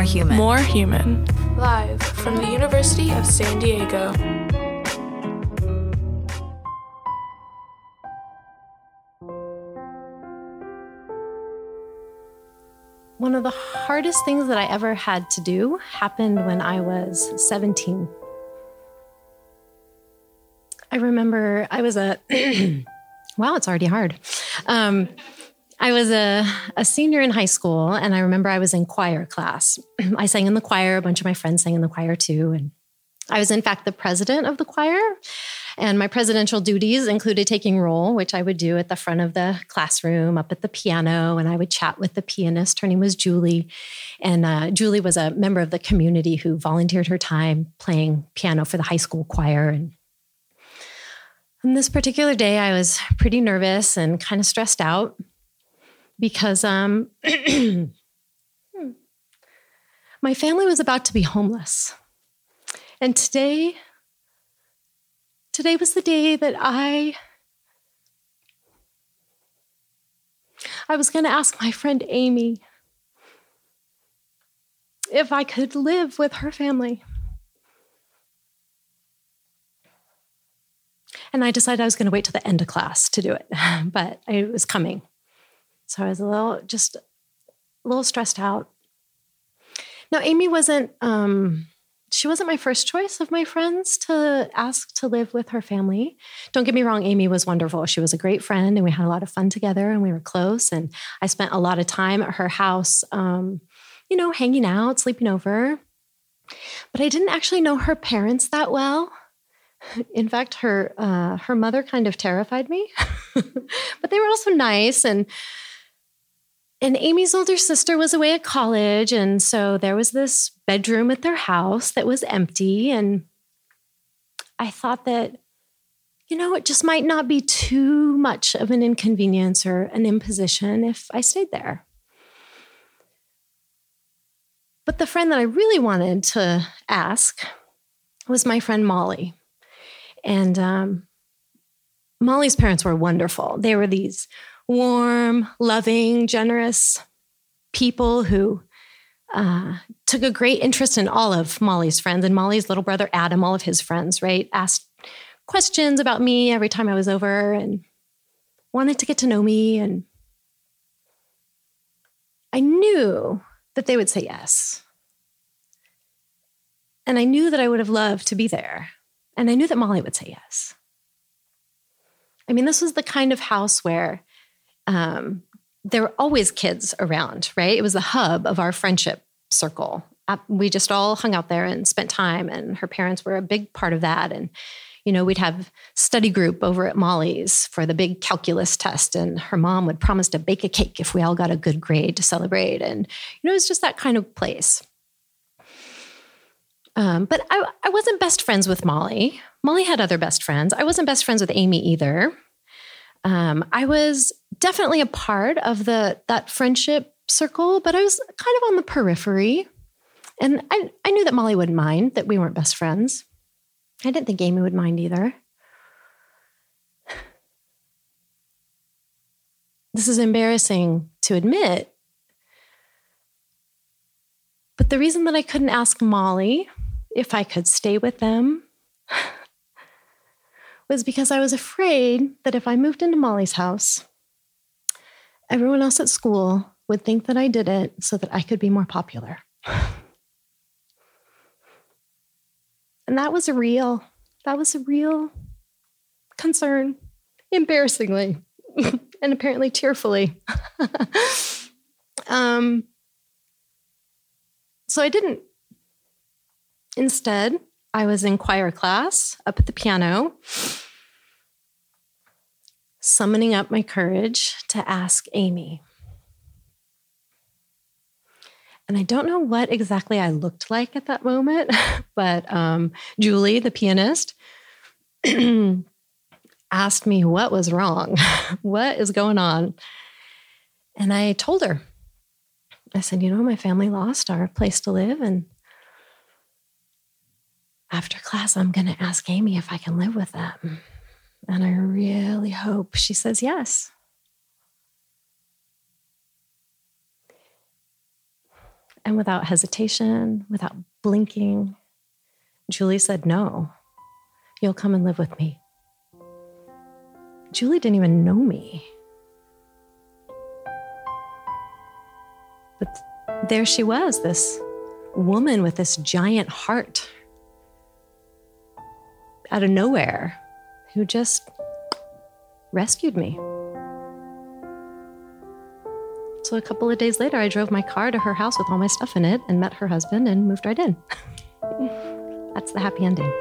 more human. More human. Live from the University of San Diego. One of the hardest things that I ever had to do happened when I was 17. I remember I was a, wow, it's already hard. Um, I was a, a senior in high school, and I remember I was in choir class. I sang in the choir, a bunch of my friends sang in the choir too. And I was, in fact, the president of the choir. And my presidential duties included taking roll, which I would do at the front of the classroom, up at the piano, and I would chat with the pianist. Her name was Julie. And uh, Julie was a member of the community who volunteered her time playing piano for the high school choir. And on this particular day, I was pretty nervous and kind of stressed out because um, my family was about to be homeless. And today, today was the day that I I was going to ask my friend Amy if I could live with her family. And I decided I was going to wait till the end of class to do it, but it was coming. So I was a little, just a little stressed out. Now, Amy wasn't, um, she wasn't my first choice of my friends to ask to live with her family. Don't get me wrong, Amy was wonderful. She was a great friend and we had a lot of fun together and we were close. And I spent a lot of time at her house, um, you know, hanging out, sleeping over. But I didn't actually know her parents that well. In fact, her uh, her mother kind of terrified me, but they were also nice and and Amy's older sister was away at college. And so there was this bedroom at their house that was empty. And I thought that, you know, it just might not be too much of an inconvenience or an imposition if I stayed there. But the friend that I really wanted to ask was my friend Molly. And um, Molly's parents were wonderful. They were these warm, loving, generous people who uh, took a great interest in all of Molly's friends and Molly's little brother Adam, all of his friends, right? Asked questions about me every time I was over and wanted to get to know me. And I knew that they would say yes. And I knew that I would have loved to be there. And I knew that Molly would say yes. I mean, this was the kind of house where um, there were always kids around, right? It was the hub of our friendship circle. Uh, we just all hung out there and spent time, and her parents were a big part of that. And, you know, we'd have study group over at Molly's for the big calculus test, and her mom would promise to bake a cake if we all got a good grade to celebrate. And, you know, it was just that kind of place. Um, but I, I wasn't best friends with Molly. Molly had other best friends. I wasn't best friends with Amy either. Um, I was definitely a part of the that friendship circle, but I was kind of on the periphery. And I, I knew that Molly wouldn't mind that we weren't best friends. I didn't think Amy would mind either. This is embarrassing to admit. But the reason that I couldn't ask Molly if I could stay with them was because I was afraid that if I moved into Molly's house, everyone else at school would think that I did it so that I could be more popular. And that was a real, that was a real concern, embarrassingly, and apparently tearfully. um, so I didn't. Instead, I was in choir class up at the piano, summoning up my courage to ask Amy. And I don't know what exactly I looked like at that moment, but um, Julie, the pianist, asked me what was wrong, what is going on. And I told her, I said, you know, my family lost our place to live, and after class, I'm going to ask Amy if I can live with them. And I really hope she says yes. And without hesitation, without blinking, Julie said, No, you'll come and live with me. Julie didn't even know me. But there she was, this woman with this giant heart out of nowhere who just rescued me. So a couple of days later, I drove my car to her house with all my stuff in it and met her husband and moved right in. That's the happy ending.